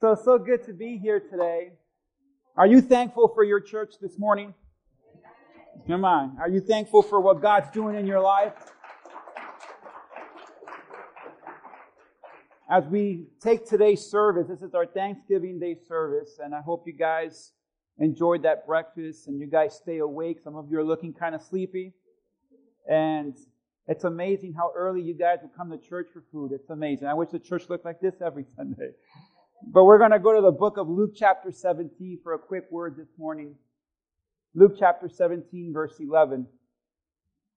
So, so good to be here today. Are you thankful for your church this morning? Come on. Are you thankful for what God's doing in your life? As we take today's service, this is our Thanksgiving Day service, and I hope you guys enjoyed that breakfast and you guys stay awake. Some of you are looking kind of sleepy. And it's amazing how early you guys will come to church for food. It's amazing. I wish the church looked like this every Sunday. But we're going to go to the book of Luke chapter 17 for a quick word this morning. Luke chapter 17 verse 11.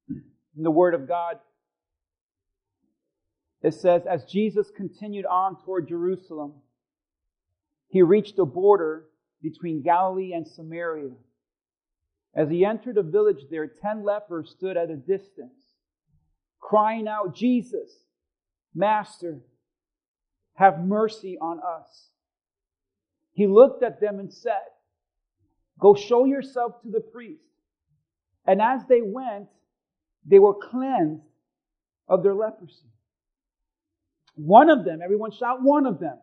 In the word of God, it says, as Jesus continued on toward Jerusalem, he reached the border between Galilee and Samaria. As he entered a village there, ten lepers stood at a distance, crying out, Jesus, Master, have mercy on us. He looked at them and said, Go show yourself to the priest. And as they went, they were cleansed of their leprosy. One of them, everyone shout one of them.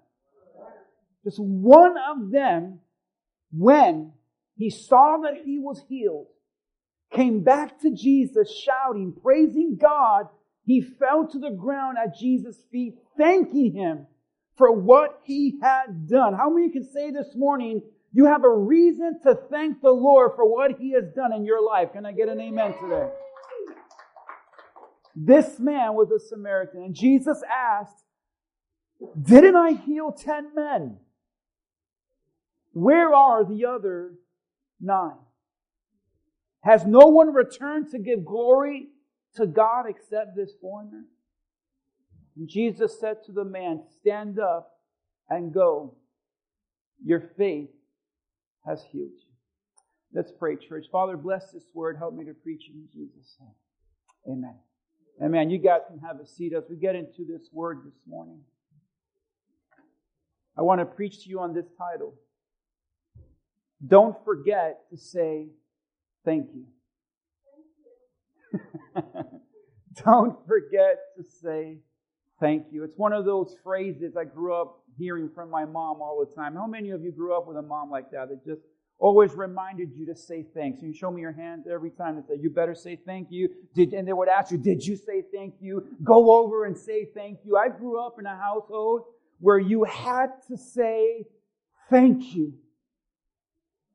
Just one of them, when he saw that he was healed, came back to Jesus shouting, praising God. He fell to the ground at Jesus' feet, thanking him for what he had done. How many can say this morning, you have a reason to thank the Lord for what he has done in your life? Can I get an amen today? This man was a Samaritan, and Jesus asked, Didn't I heal ten men? Where are the other nine? Has no one returned to give glory to God except this foreigner? Jesus said to the man, Stand up and go. Your faith has healed you. Let's pray, church. Father, bless this word. Help me to preach in Jesus' name. Amen. Amen. You guys can have a seat as we get into this word this morning. I want to preach to you on this title. Don't forget to say thank you. Don't forget to say thank you. It's one of those phrases I grew up hearing from my mom all the time. How many of you grew up with a mom like that that just always reminded you to say thanks? And you show me your hands every time and say, You better say thank you. Did, and they would ask you, Did you say thank you? Go over and say thank you. I grew up in a household where you had to say thank you.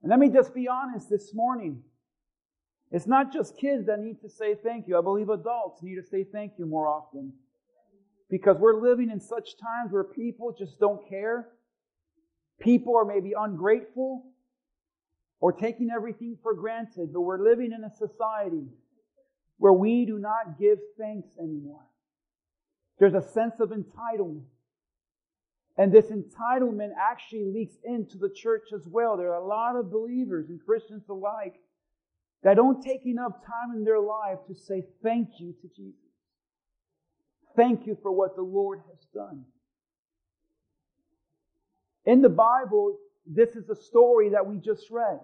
And let me just be honest this morning. It's not just kids that need to say thank you. I believe adults need to say thank you more often. Because we're living in such times where people just don't care. People are maybe ungrateful or taking everything for granted, but we're living in a society where we do not give thanks anymore. There's a sense of entitlement. And this entitlement actually leaks into the church as well. There are a lot of believers and Christians alike that don't take enough time in their life to say thank you to Jesus. Thank you for what the Lord has done. In the Bible, this is a story that we just read.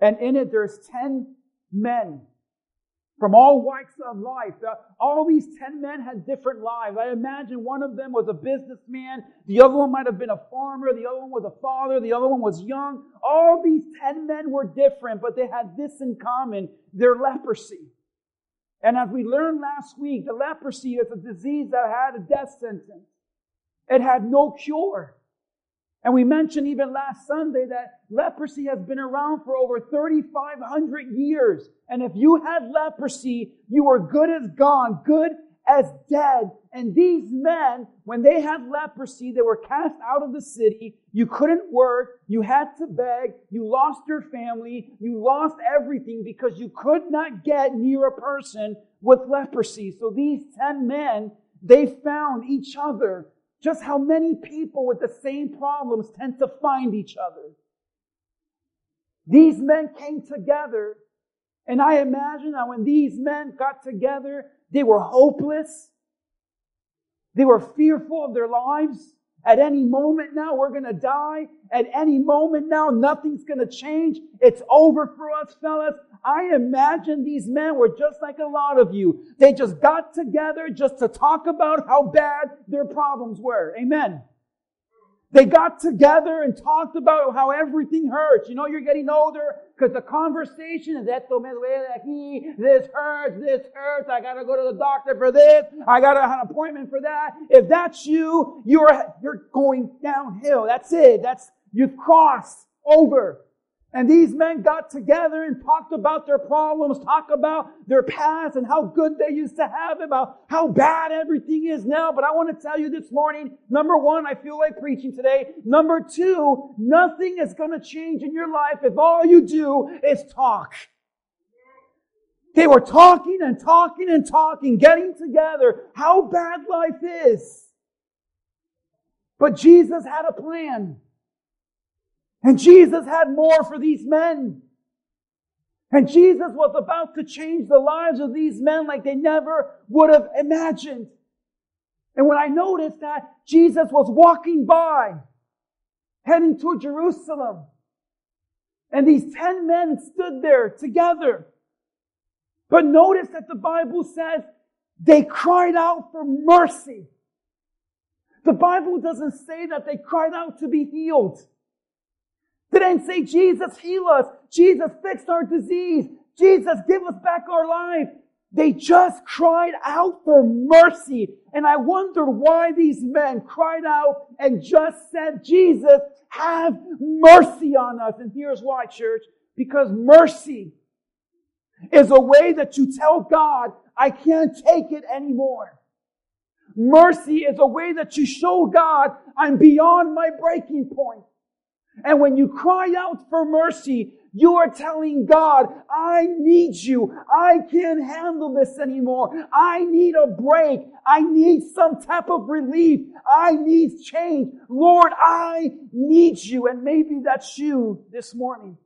And in it, there's 10 men from all walks of life. All these 10 men had different lives. I imagine one of them was a businessman. The other one might have been a farmer. The other one was a father. The other one was young. All these 10 men were different, but they had this in common their leprosy. And as we learned last week, the leprosy is a disease that had a death sentence. It had no cure. And we mentioned even last Sunday that leprosy has been around for over 3,500 years. And if you had leprosy, you were good as gone, good as dead. And these men, when they had leprosy, they were cast out of the city. You couldn't work. You had to beg. You lost your family. You lost everything because you could not get near a person with leprosy. So these 10 men, they found each other just how many people with the same problems tend to find each other. These men came together, and I imagine that when these men got together, they were hopeless. They were fearful of their lives. At any moment now, we're going to die. At any moment now, nothing's going to change. It's over for us, fellas. I imagine these men were just like a lot of you. They just got together just to talk about how bad their problems were. Amen. They got together and talked about how everything hurts. You know, you're getting older because the conversation is duele aquí, this hurts, this hurts, I gotta go to the doctor for this, I gotta an appointment for that. If that's you, you're, you're going downhill. That's it. That's, you've crossed over. And these men got together and talked about their problems, talked about their past and how good they used to have about how bad everything is now. But I want to tell you this morning, number one, I feel like preaching today. Number two, nothing is going to change in your life if all you do is talk. They were talking and talking and talking, getting together, how bad life is. But Jesus had a plan. And Jesus had more for these men. And Jesus was about to change the lives of these men like they never would have imagined. And when I noticed that Jesus was walking by, heading to Jerusalem, and these ten men stood there together. But notice that the Bible says they cried out for mercy. The Bible doesn't say that they cried out to be healed. They didn't say, Jesus, heal us. Jesus, fix our disease. Jesus, give us back our life. They just cried out for mercy. And I wondered why these men cried out and just said, Jesus, have mercy on us. And here's why, church. Because mercy is a way that you tell God, I can't take it anymore. Mercy is a way that you show God, I'm beyond my breaking point. And when you cry out for mercy, you are telling God, I need you. I can't handle this anymore. I need a break. I need some type of relief. I need change. Lord, I need you. And maybe that's you this morning.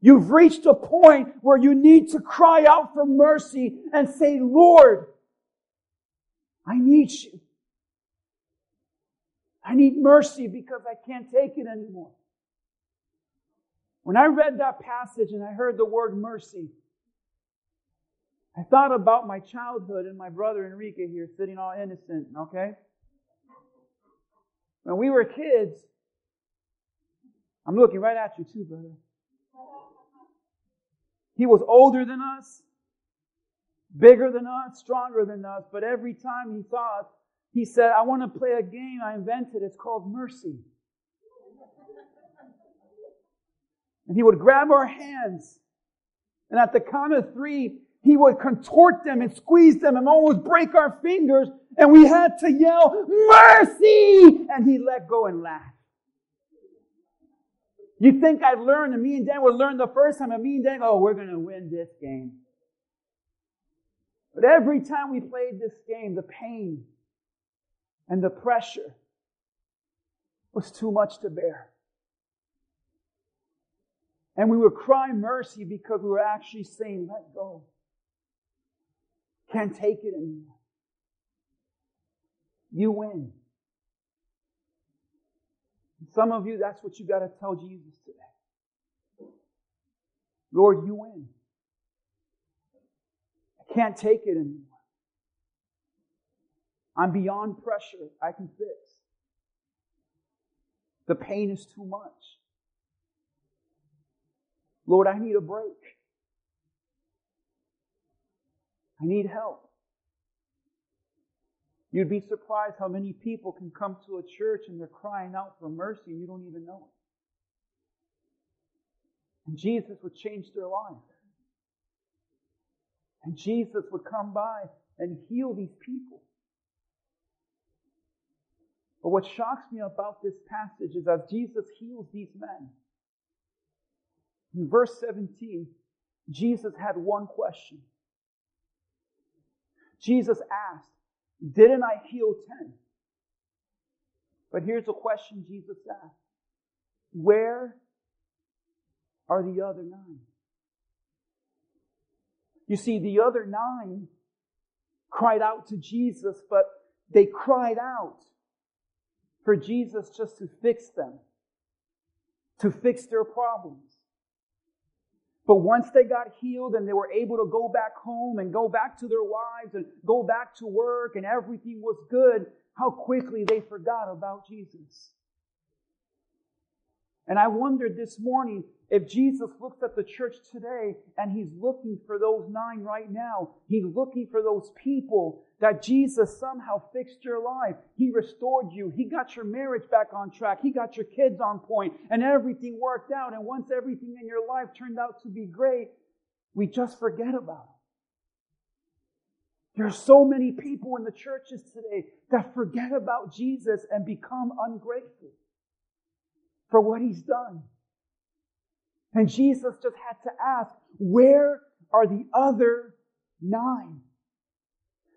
You've reached a point where you need to cry out for mercy and say, Lord, I need you. I need mercy because I can't take it anymore. When I read that passage and I heard the word mercy, I thought about my childhood and my brother Enrique here sitting all innocent, okay? When we were kids, I'm looking right at you too, brother. He was older than us, bigger than us, stronger than us, but every time he saw us, he said, I want to play a game I invented. It's called Mercy. And he would grab our hands. And at the count of three, he would contort them and squeeze them and almost break our fingers. And we had to yell, Mercy! And he let go and laugh. You think I'd learn, and me and Dan would learn the first time, and me and Dan, oh, we're going to win this game. But every time we played this game, the pain and the pressure was too much to bear. And we would cry mercy because we were actually saying, let go. Can't take it anymore. You win. Some of you, that's what you got to tell Jesus today. Lord, you win. I can't take it anymore. I'm beyond pressure. I can fix. The pain is too much. Lord, I need a break. I need help. You'd be surprised how many people can come to a church and they're crying out for mercy and you don't even know it. And Jesus would change their life. And Jesus would come by and heal these people. But what shocks me about this passage is as Jesus heals these men, in verse 17, Jesus had one question. Jesus asked, Didn't I heal 10? But here's a question Jesus asked Where are the other nine? You see, the other nine cried out to Jesus, but they cried out for Jesus just to fix them, to fix their problems. But once they got healed and they were able to go back home and go back to their wives and go back to work and everything was good, how quickly they forgot about Jesus. And I wondered this morning if Jesus looks at the church today and he's looking for those nine right now, he's looking for those people that Jesus somehow fixed your life. He restored you. He got your marriage back on track. He got your kids on point and everything worked out. And once everything in your life turned out to be great, we just forget about it. There are so many people in the churches today that forget about Jesus and become ungrateful for what he's done. And Jesus just had to ask, where are the other nine?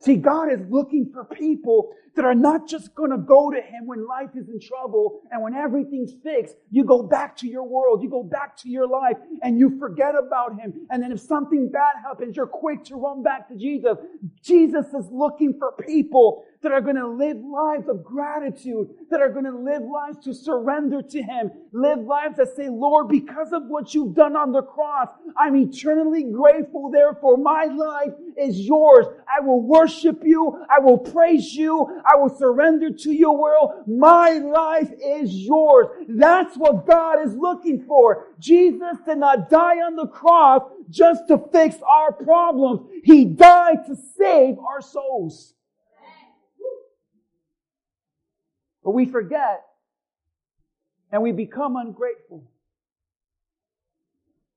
See, God is looking for people that are not just going to go to Him when life is in trouble and when everything's fixed. You go back to your world, you go back to your life, and you forget about Him. And then if something bad happens, you're quick to run back to Jesus. Jesus is looking for people that are going to live lives of gratitude, that are going to live lives to surrender to Him, live lives that say, Lord, because of what you've done on the cross, I'm eternally grateful. Therefore, my life is yours. I will worship you. I will praise you. I will surrender to your will. My life is yours. That's what God is looking for. Jesus did not die on the cross just to fix our problems. He died to save our souls. But we forget and we become ungrateful.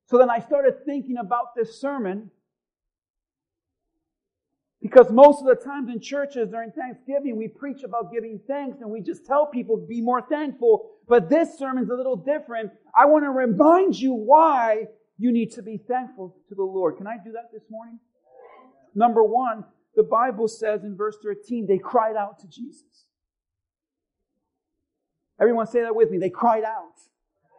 So then I started thinking about this sermon because most of the times in churches during Thanksgiving, we preach about giving thanks and we just tell people be more thankful. But this sermon's a little different. I want to remind you why you need to be thankful to the Lord. Can I do that this morning? Number one, the Bible says in verse 13, they cried out to Jesus. Everyone say that with me. They cried out.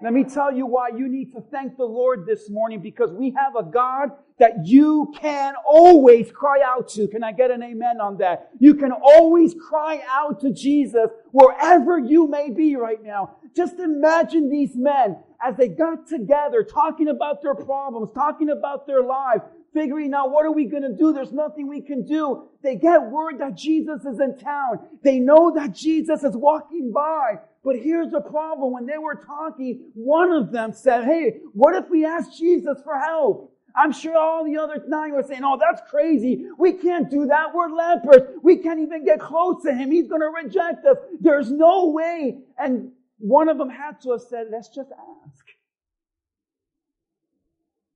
Let me tell you why you need to thank the Lord this morning because we have a God that you can always cry out to. Can I get an amen on that? You can always cry out to Jesus wherever you may be right now. Just imagine these men as they got together talking about their problems, talking about their lives, figuring out what are we going to do? There's nothing we can do. They get word that Jesus is in town. They know that Jesus is walking by. But here's the problem. When they were talking, one of them said, Hey, what if we ask Jesus for help? I'm sure all the other nine were saying, Oh, that's crazy. We can't do that. We're lepers. We can't even get close to him. He's going to reject us. There's no way. And one of them had to have said, Let's just ask.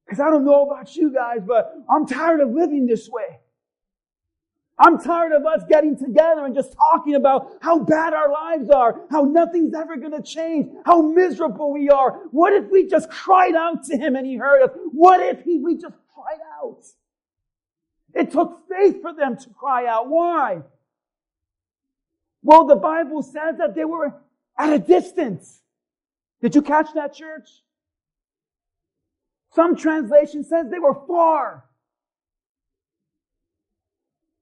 Because I don't know about you guys, but I'm tired of living this way. I'm tired of us getting together and just talking about how bad our lives are, how nothing's ever going to change, how miserable we are. What if we just cried out to him and he heard us? What if he, we just cried out? It took faith for them to cry out. Why? Well, the Bible says that they were at a distance. Did you catch that, church? Some translation says they were far.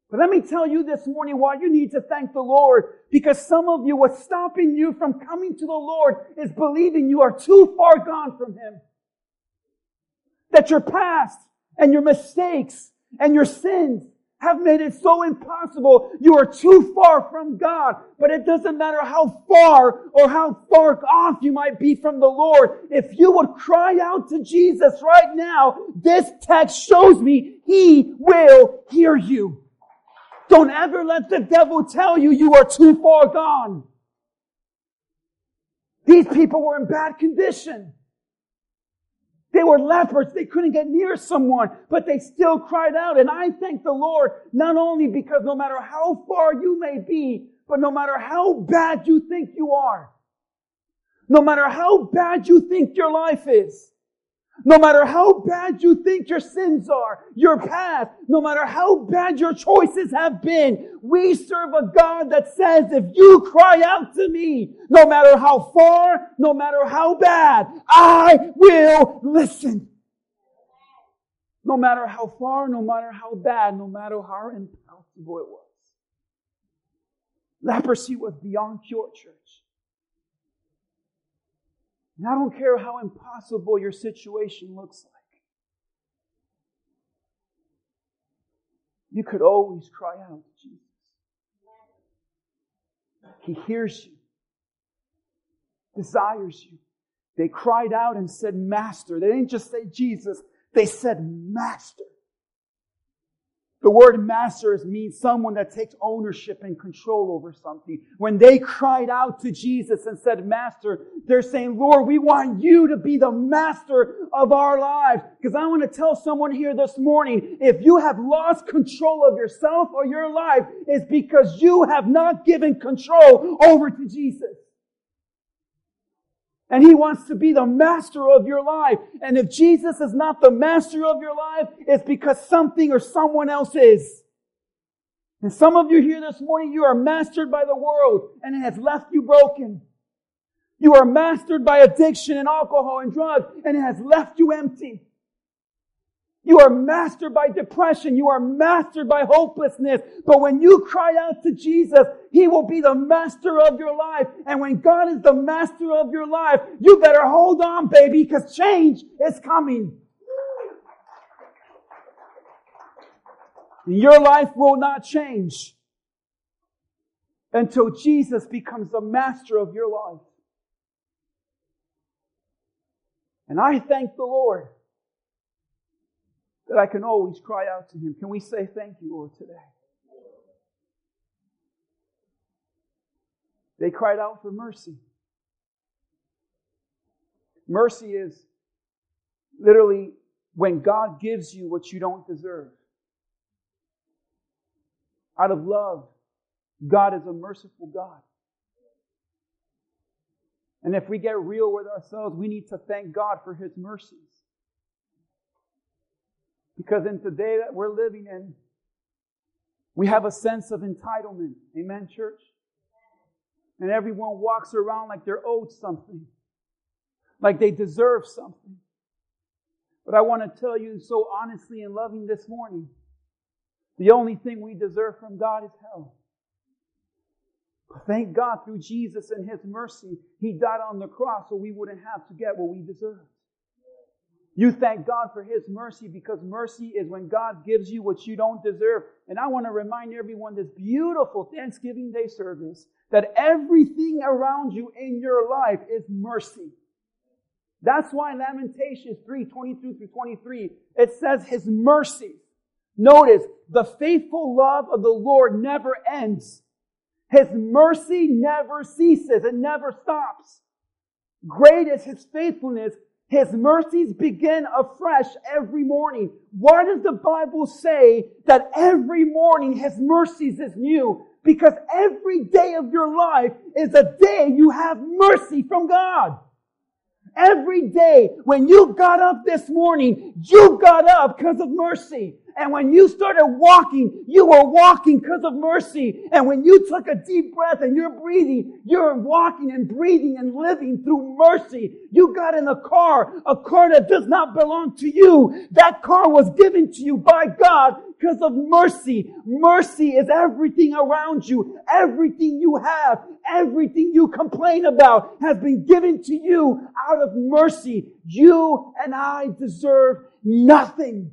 But let me tell you this morning why you need to thank the Lord. Because some of you, what's stopping you from coming to the Lord is believing you are too far gone from Him. That your past and your mistakes and your sins have made it so impossible. You are too far from God. But it doesn't matter how far or how far off you might be from the Lord. If you would cry out to Jesus right now, this text shows me He will hear you. Don't ever let the devil tell you you are too far gone. These people were in bad condition. They were lepers. They couldn't get near someone, but they still cried out. And I thank the Lord, not only because no matter how far you may be, but no matter how bad you think you are, no matter how bad you think your life is, no matter how bad you think your sins are, your past, no matter how bad your choices have been, we serve a God that says, if you cry out to me, no matter how far, no matter how bad, I will listen. No matter how far, no matter how bad, no matter how impossible it was. Leprosy was beyond cure, church. And I don't care how impossible your situation looks like. You could always cry out to Jesus. He hears you, desires you. They cried out and said, Master. They didn't just say Jesus, they said, Master. The word master means someone that takes ownership and control over something. When they cried out to Jesus and said, Master, they're saying, Lord, we want you to be the master of our lives. Because I want to tell someone here this morning, if you have lost control of yourself or your life, it's because you have not given control over to Jesus. And He wants to be the master of your life. And if Jesus is not the master of your life, it's because something or someone else is. And some of you here this morning, you are mastered by the world and it has left you broken. You are mastered by addiction and alcohol and drugs and it has left you empty. You are mastered by depression. You are mastered by hopelessness. But when you cry out to Jesus, He will be the master of your life. And when God is the master of your life, you better hold on, baby, because change is coming. Your life will not change until Jesus becomes the master of your life. And I thank the Lord that I can always cry out to Him. Can we say thank you, Lord, today? They cried out for mercy. Mercy is literally when God gives you what you don't deserve. Out of love, God is a merciful God. And if we get real with ourselves, we need to thank God for His mercies. Because in today that we're living in, we have a sense of entitlement. Amen, church? And everyone walks around like they're owed something, like they deserve something. But I want to tell you so honestly and loving this morning the only thing we deserve from God is hell. Thank God through Jesus and His mercy, He died on the cross so we wouldn't have to get what we deserve. You thank God for His mercy because mercy is when God gives you what you don't deserve. And I want to remind everyone this beautiful Thanksgiving Day service that everything around you in your life is mercy. That's why Lamentations 3 22 through 23, it says His mercy. Notice, the faithful love of the Lord never ends. His mercy never ceases, it never stops. Great is His faithfulness his mercies begin afresh every morning. Why does the Bible say that every morning His mercies is new? Because every day of your life is a day you have mercy from God. Every day when you got up this morning, you got up because of mercy. And when you started walking, you were walking because of mercy. And when you took a deep breath and you're breathing, you're walking and breathing and living through mercy. You got in a car, a car that does not belong to you. That car was given to you by God because of mercy. Mercy is everything around you, everything you have, everything you complain about has been given to you out of mercy. You and I deserve nothing.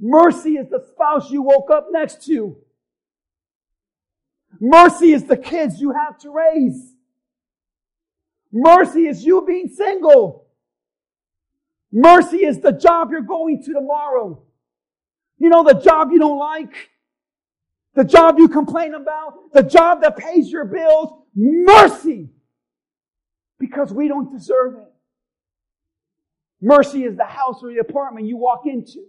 Mercy is the spouse you woke up next to. Mercy is the kids you have to raise. Mercy is you being single. Mercy is the job you're going to tomorrow. You know, the job you don't like, the job you complain about, the job that pays your bills. Mercy. Because we don't deserve it. Mercy is the house or the apartment you walk into.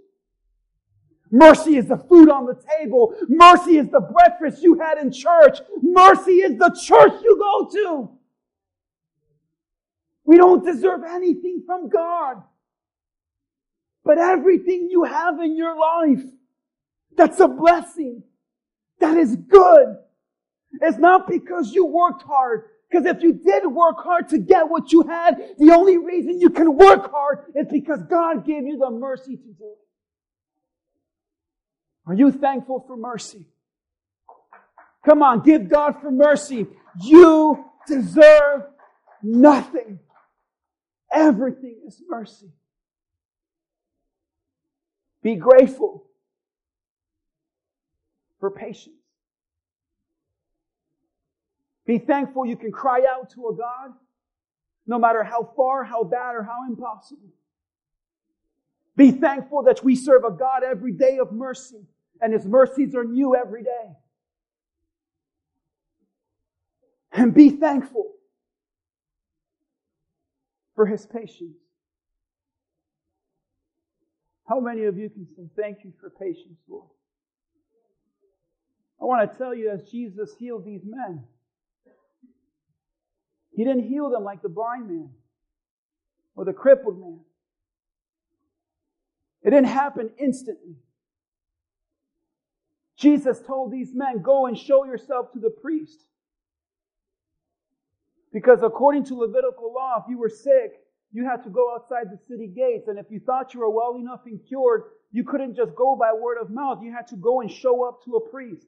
Mercy is the food on the table. Mercy is the breakfast you had in church. Mercy is the church you go to. We don't deserve anything from God. But everything you have in your life, that's a blessing. That is good. It's not because you worked hard. Because if you did work hard to get what you had, the only reason you can work hard is because God gave you the mercy to do it. Are you thankful for mercy? Come on, give God for mercy. You deserve nothing. Everything is mercy. Be grateful for patience. Be thankful you can cry out to a God, no matter how far, how bad, or how impossible. Be thankful that we serve a God every day of mercy, and His mercies are new every day. And be thankful for His patience. How many of you can say, Thank you for patience, Lord? I want to tell you, as Jesus healed these men, He didn't heal them like the blind man or the crippled man. It didn't happen instantly. Jesus told these men, Go and show yourself to the priest. Because according to Levitical law, if you were sick, you had to go outside the city gates. And if you thought you were well enough and cured, you couldn't just go by word of mouth. You had to go and show up to a priest.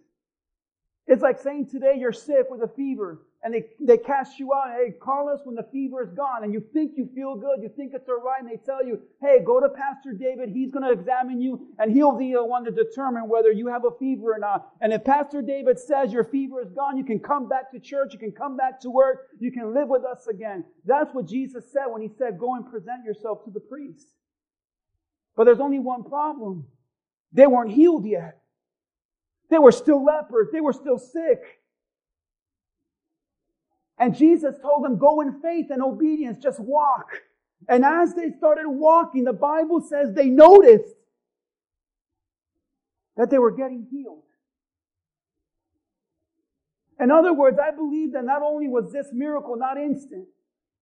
It's like saying today you're sick with a fever and they, they cast you out. Hey, call us when the fever is gone and you think you feel good, you think it's all right, and they tell you, hey, go to Pastor David. He's going to examine you and he'll be the one to determine whether you have a fever or not. And if Pastor David says your fever is gone, you can come back to church. You can come back to work. You can live with us again. That's what Jesus said when he said, go and present yourself to the priest. But there's only one problem. They weren't healed yet. They were still lepers. They were still sick. And Jesus told them, go in faith and obedience, just walk. And as they started walking, the Bible says they noticed that they were getting healed. In other words, I believe that not only was this miracle not instant,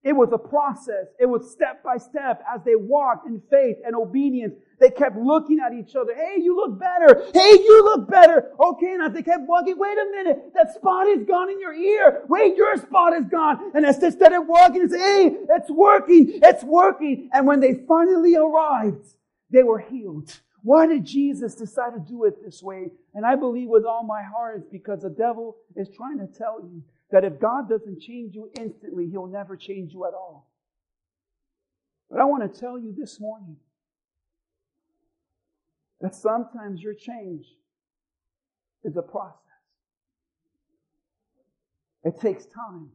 it was a process. It was step by step as they walked in faith and obedience. They kept looking at each other. Hey, you look better. Hey, you look better. Okay, and as they kept walking, wait a minute, that spot is gone in your ear. Wait, your spot is gone. And as they started walking, they say, hey, it's working. It's working. And when they finally arrived, they were healed. Why did Jesus decide to do it this way? And I believe with all my heart it's because the devil is trying to tell you that if God doesn't change you instantly, He'll never change you at all. But I want to tell you this morning that sometimes your change is a process. It takes time.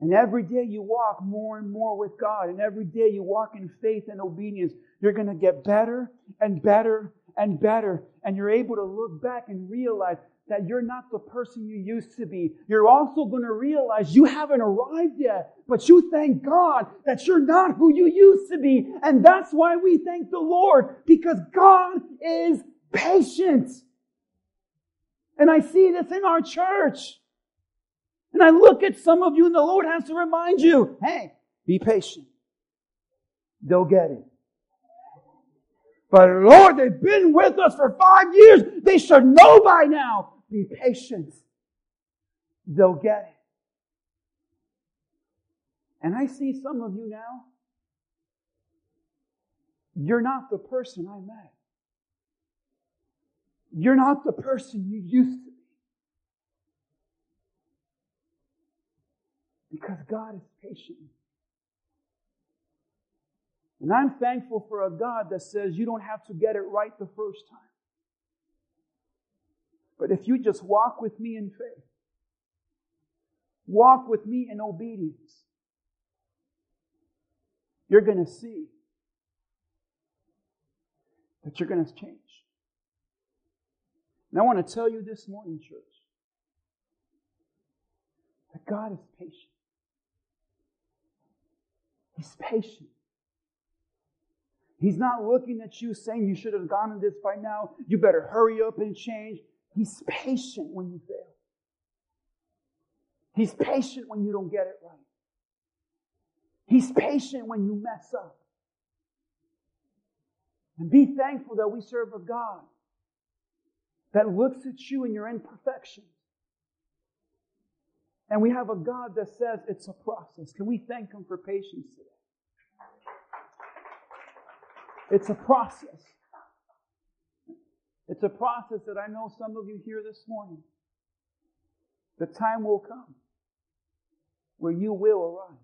And every day you walk more and more with God, and every day you walk in faith and obedience, you're going to get better and better and better. And you're able to look back and realize that you're not the person you used to be. You're also going to realize you haven't arrived yet, but you thank God that you're not who you used to be. And that's why we thank the Lord, because God is patient. And I see this in our church. And I look at some of you and the Lord has to remind you, hey, be patient. They'll get it. But Lord, they've been with us for five years. They should know by now. Be patient. They'll get it. And I see some of you now. You're not the person I met. You're not the person you used to be. Because God is patient. And I'm thankful for a God that says you don't have to get it right the first time. But if you just walk with me in faith, walk with me in obedience, you're going to see that you're going to change. And I want to tell you this morning, church, that God is patient. He's patient. He's not looking at you saying you should have gone in this by now. You better hurry up and change. He's patient when you fail. He's patient when you don't get it right. He's patient when you mess up. And be thankful that we serve a God that looks at you in your imperfections. And we have a God that says it's a process. Can we thank Him for patience today? It's a process. It's a process that I know some of you here this morning. The time will come where you will arrive.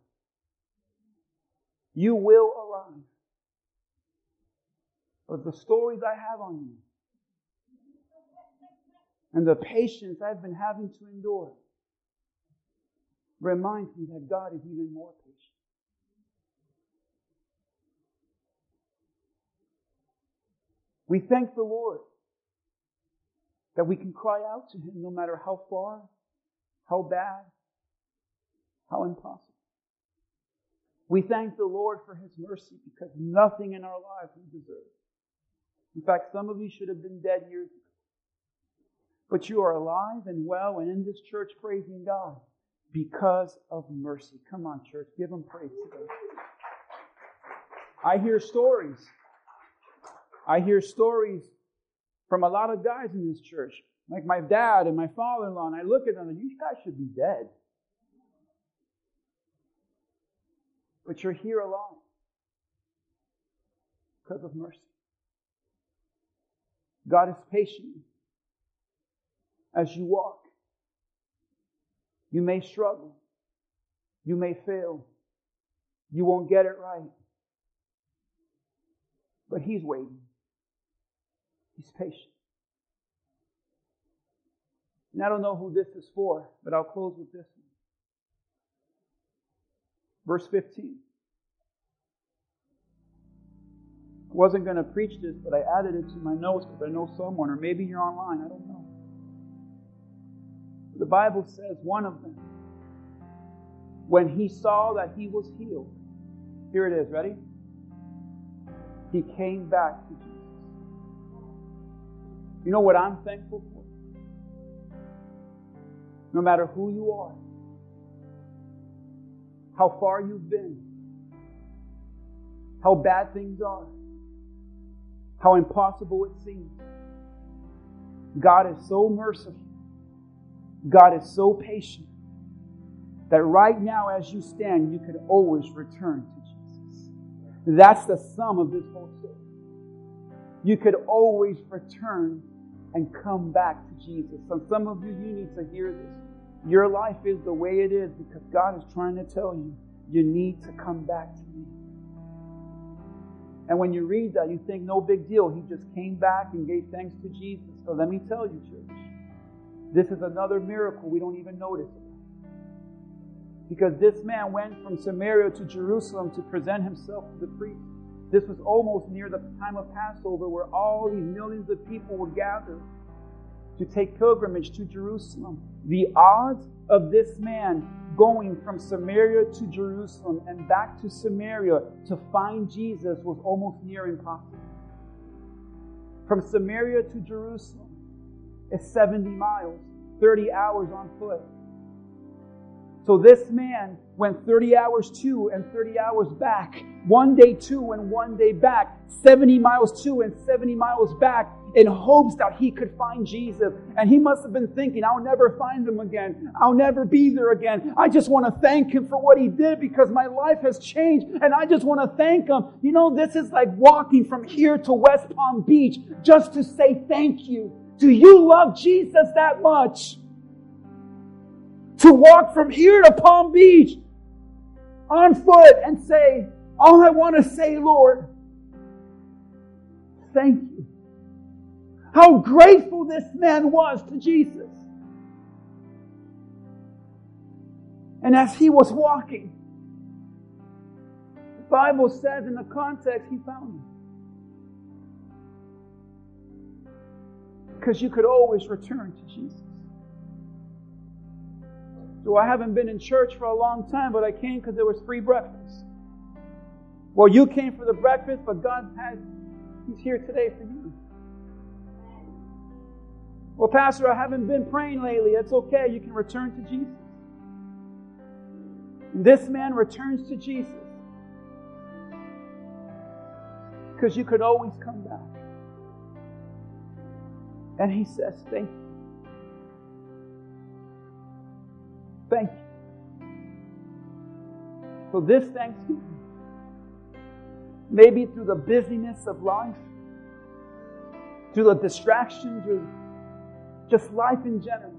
You will arrive. But the stories I have on you and the patience I've been having to endure reminds me that God is even more patient. We thank the Lord that we can cry out to Him no matter how far, how bad, how impossible. We thank the Lord for His mercy because nothing in our lives we deserve. In fact, some of you should have been dead years ago. But you are alive and well and in this church praising God because of mercy. Come on, church, give Him praise today. I hear stories I hear stories from a lot of guys in this church, like my dad and my father in law, and I look at them and you guys should be dead. But you're here alive because of mercy. God is patient as you walk. You may struggle. You may fail. You won't get it right. But He's waiting. He's patient. And I don't know who this is for, but I'll close with this one. Verse 15. I wasn't going to preach this, but I added it to my notes because I know someone, or maybe you're online, I don't know. The Bible says one of them, when he saw that he was healed, here it is, ready? He came back to Jesus. You know what I'm thankful for? No matter who you are, how far you've been, how bad things are, how impossible it seems, God is so merciful. God is so patient that right now, as you stand, you can always return to Jesus. That's the sum of this whole story. You could always return and come back to Jesus. So some of you, you need to hear this. Your life is the way it is because God is trying to tell you, you need to come back to me. And when you read that, you think, no big deal. He just came back and gave thanks to Jesus. So let me tell you, church, this is another miracle we don't even notice. Because this man went from Samaria to Jerusalem to present himself to the priest. This was almost near the time of Passover where all these millions of people were gathered to take pilgrimage to Jerusalem. The odds of this man going from Samaria to Jerusalem and back to Samaria to find Jesus was almost near impossible. From Samaria to Jerusalem is 70 miles, 30 hours on foot. So this man went 30 hours to and 30 hours back, one day to and one day back, 70 miles to and 70 miles back in hopes that he could find Jesus. And he must have been thinking, I'll never find him again. I'll never be there again. I just want to thank him for what he did because my life has changed and I just want to thank him. You know, this is like walking from here to West Palm Beach just to say thank you. Do you love Jesus that much? to walk from here to Palm Beach on foot and say, All I want to say, Lord, thank you. How grateful this man was to Jesus. And as he was walking, the Bible says in the context, he found him. Because you could always return to Jesus. So I haven't been in church for a long time, but I came because there was free breakfast. Well, you came for the breakfast, but God has, He's here today for you. Well, Pastor, I haven't been praying lately. It's okay. You can return to Jesus. And this man returns to Jesus because you could always come back. And he says, Thank you. Thank you. For this Thanksgiving, maybe through the busyness of life, through the distractions, or just life in general,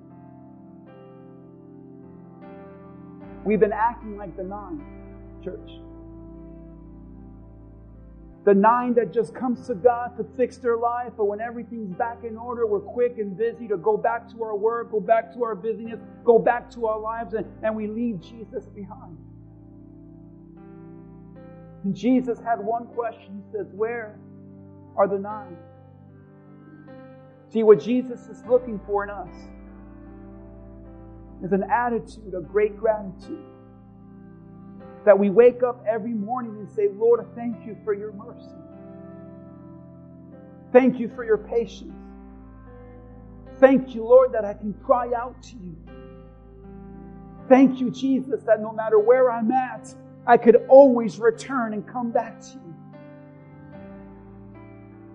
we've been acting like the nine church. The nine that just comes to God to fix their life, but when everything's back in order, we're quick and busy to go back to our work, go back to our busyness, go back to our lives, and, and we leave Jesus behind. And Jesus had one question. He says, Where are the nine? See, what Jesus is looking for in us is an attitude of great gratitude. That we wake up every morning and say, Lord, thank you for your mercy. Thank you for your patience. Thank you, Lord, that I can cry out to you. Thank you, Jesus, that no matter where I'm at, I could always return and come back to you.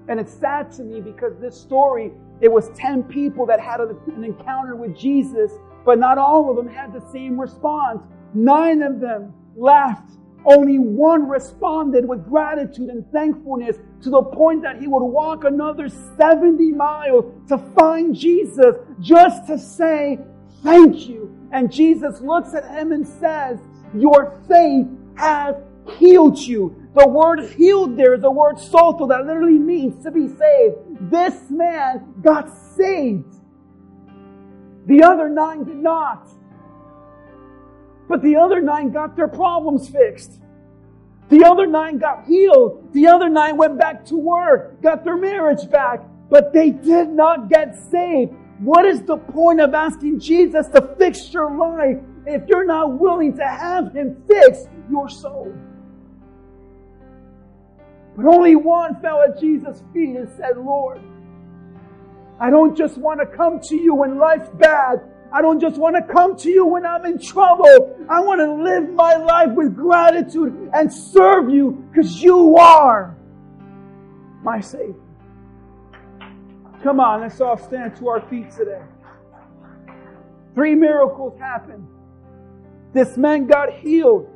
And it's sad to me because this story, it was 10 people that had an encounter with Jesus, but not all of them had the same response. Nine of them laughed. Only one responded with gratitude and thankfulness to the point that he would walk another 70 miles to find Jesus just to say, thank you. And Jesus looks at him and says, your faith has healed you. The word healed there is the word sozo that literally means to be saved. This man got saved. The other nine did not. But the other nine got their problems fixed. The other nine got healed. The other nine went back to work, got their marriage back, but they did not get saved. What is the point of asking Jesus to fix your life if you're not willing to have Him fix your soul? But only one fell at Jesus' feet and said, Lord, I don't just want to come to you when life's bad. I don't just want to come to you when I'm in trouble. I want to live my life with gratitude and serve you because you are my Savior. Come on, let's all stand to our feet today. Three miracles happened. This man got healed.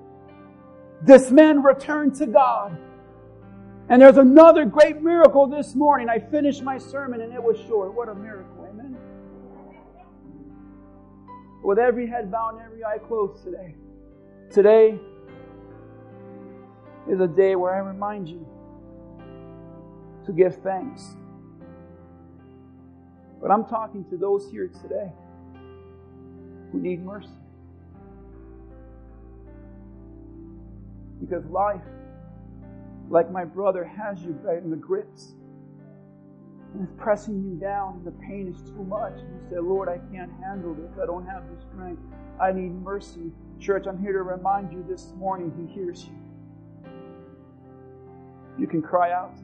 This man returned to God. And there's another great miracle this morning. I finished my sermon and it was short. What a miracle. With every head bowed and every eye closed today. Today is a day where I remind you to give thanks. But I'm talking to those here today who need mercy. Because life, like my brother, has you in the grips. And it's pressing you down, and the pain is too much. And you say, Lord, I can't handle this. I don't have the strength. I need mercy. Church, I'm here to remind you this morning, He hears you. You can cry out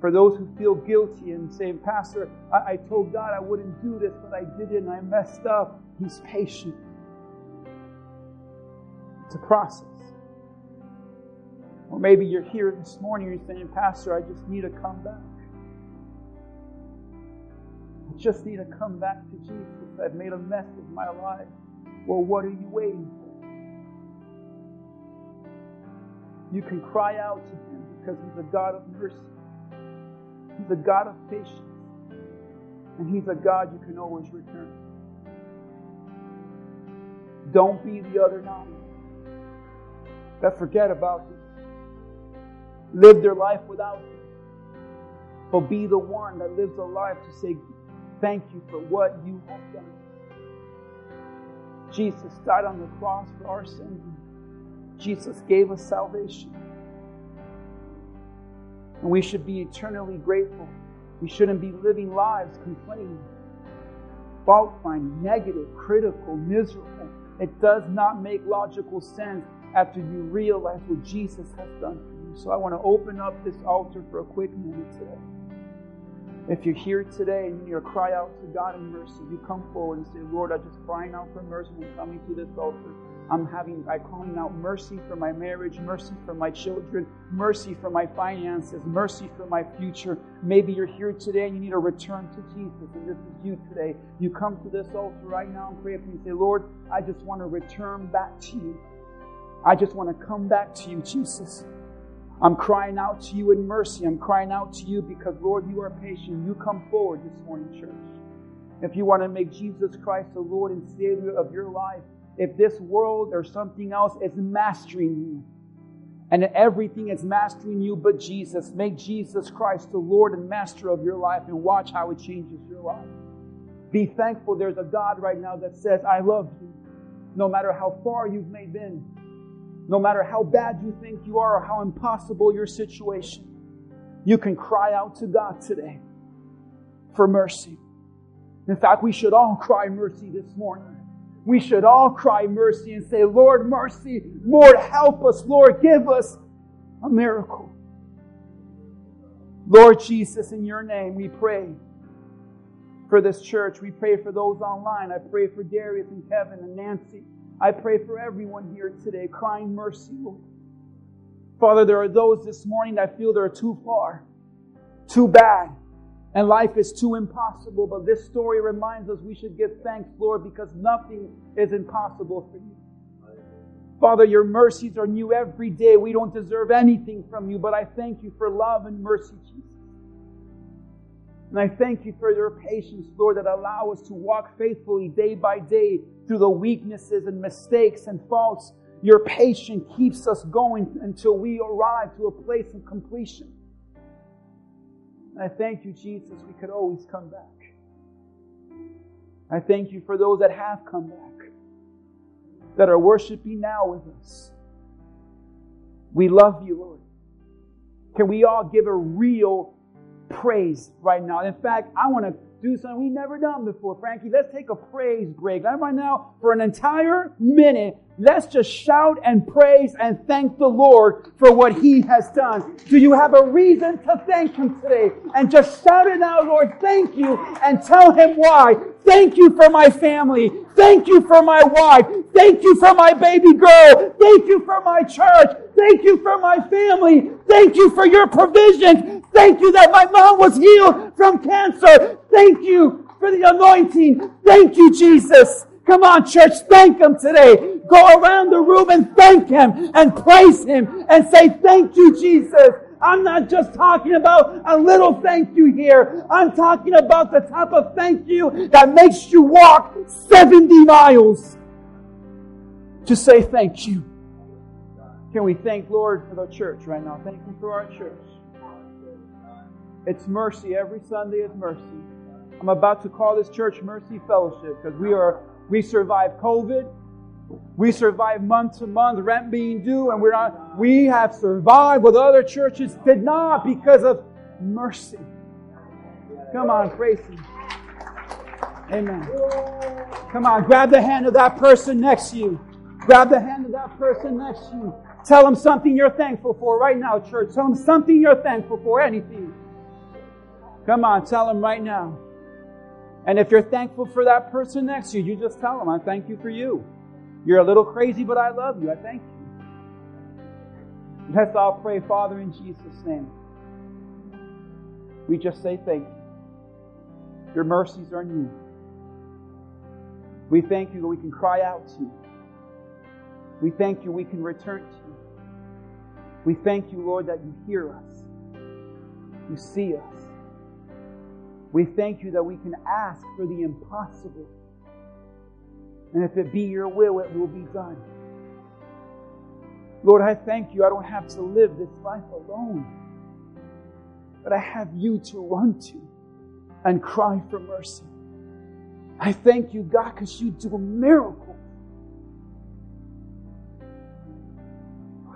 For those who feel guilty and say, Pastor, I, I told God I wouldn't do this, but I did it and I messed up. He's patient. It's a process. Or maybe you're here this morning and you're saying, Pastor, I just need to come back. I just need to come back to Jesus. I've made a mess of my life. Well, what are you waiting for? You can cry out to Him because He's a God of mercy. He's a God of patience. And He's a God you can always return. To. Don't be the other nine that forget about Him. Live their life without Him. But be the one that lives a life to say, Thank you for what you have done. Jesus died on the cross for our sins. Jesus gave us salvation. And we should be eternally grateful. We shouldn't be living lives complaining, fault finding, negative, critical, miserable. It does not make logical sense after you realize what Jesus has done you. So I want to open up this altar for a quick minute today. If you're here today and you need to cry out to God in mercy, you come forward and say, Lord, I'm just crying out for mercy and coming to this altar. I'm having, I'm calling out mercy for my marriage, mercy for my children, mercy for my finances, mercy for my future. Maybe you're here today and you need to return to Jesus, and this is you today. You come to this altar right now and pray for me and say, Lord, I just want to return back to you. I just want to come back to you, Jesus. I'm crying out to you in mercy. I'm crying out to you because, Lord, you are patient. You come forward this morning, church. If you want to make Jesus Christ the Lord and Savior of your life, if this world or something else is mastering you, and everything is mastering you but Jesus. Make Jesus Christ the Lord and master of your life and watch how it changes your life. Be thankful there's a God right now that says, I love you, no matter how far you've made been, no matter how bad you think you are or how impossible your situation. You can cry out to God today for mercy. In fact, we should all cry mercy this morning. We should all cry mercy and say, Lord, mercy. Lord, help us. Lord, give us a miracle. Lord Jesus, in your name, we pray for this church. We pray for those online. I pray for Darius and Kevin and Nancy. I pray for everyone here today, crying mercy, Lord. Father, there are those this morning that feel they're too far, too bad, and life is too impossible. But this story reminds us we should give thanks, Lord, because nothing is impossible for you. Father, your mercies are new every day. We don't deserve anything from you, but I thank you for love and mercy, Jesus. And I thank you for your patience, Lord, that allow us to walk faithfully day by day through the weaknesses and mistakes and faults. Your patience keeps us going until we arrive to a place of completion. And I thank you, Jesus, we could always come back. I thank you for those that have come back, that are worshiping now with us. We love you, Lord. Can we all give a real praise right now. In fact, I want to do something we've never done before. Frankie, let's take a praise break. Right now, for an entire minute, let's just shout and praise and thank the Lord for what He has done. Do you have a reason to thank Him today? And just shout it out, Lord, thank you, and tell Him why. Thank you for my family. Thank you for my wife. Thank you for my baby girl. Thank you for my church. Thank you for my family. Thank you for your provision. Thank you that my mom was healed from cancer. Thank you for the anointing. Thank you, Jesus. Come on, church, thank Him today. Go around the room and thank Him and praise Him and say, thank you, Jesus. I'm not just talking about a little thank you here. I'm talking about the type of thank you that makes you walk 70 miles to say thank you. Can we thank Lord for the church right now? Thank you for our church. It's mercy. Every Sunday is mercy. I'm about to call this church Mercy Fellowship because we are we survived COVID. We survived month to month, rent being due, and we're not, we have survived what other churches did not because of mercy. Come on, praise Him. Amen. Come on, grab the hand of that person next to you. Grab the hand of that person next to you. Tell them something you're thankful for right now, church. Tell them something you're thankful for, anything. Come on, tell them right now. And if you're thankful for that person next to you, you just tell them, I thank you for you. You're a little crazy, but I love you. I thank you. Let's all pray, Father, in Jesus' name. We just say thank you. Your mercies are new. We thank you that we can cry out to you. We thank you we can return to you. We thank you, Lord, that you hear us. You see us. We thank you that we can ask for the impossible. And if it be your will, it will be done. Lord, I thank you. I don't have to live this life alone, but I have you to run to and cry for mercy. I thank you, God, because you do miracles.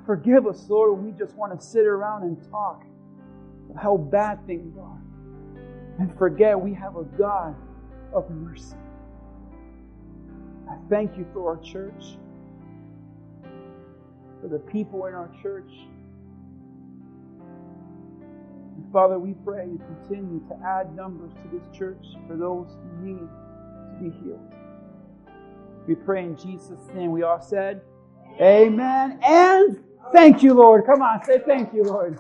Forgive us, Lord, when we just want to sit around and talk of how bad things are and forget we have a God of mercy. I thank you for our church, for the people in our church. And Father, we pray you continue to add numbers to this church for those who need to be healed. We pray in Jesus' name. We all said, Amen. And thank you, Lord. Come on, say thank you, Lord.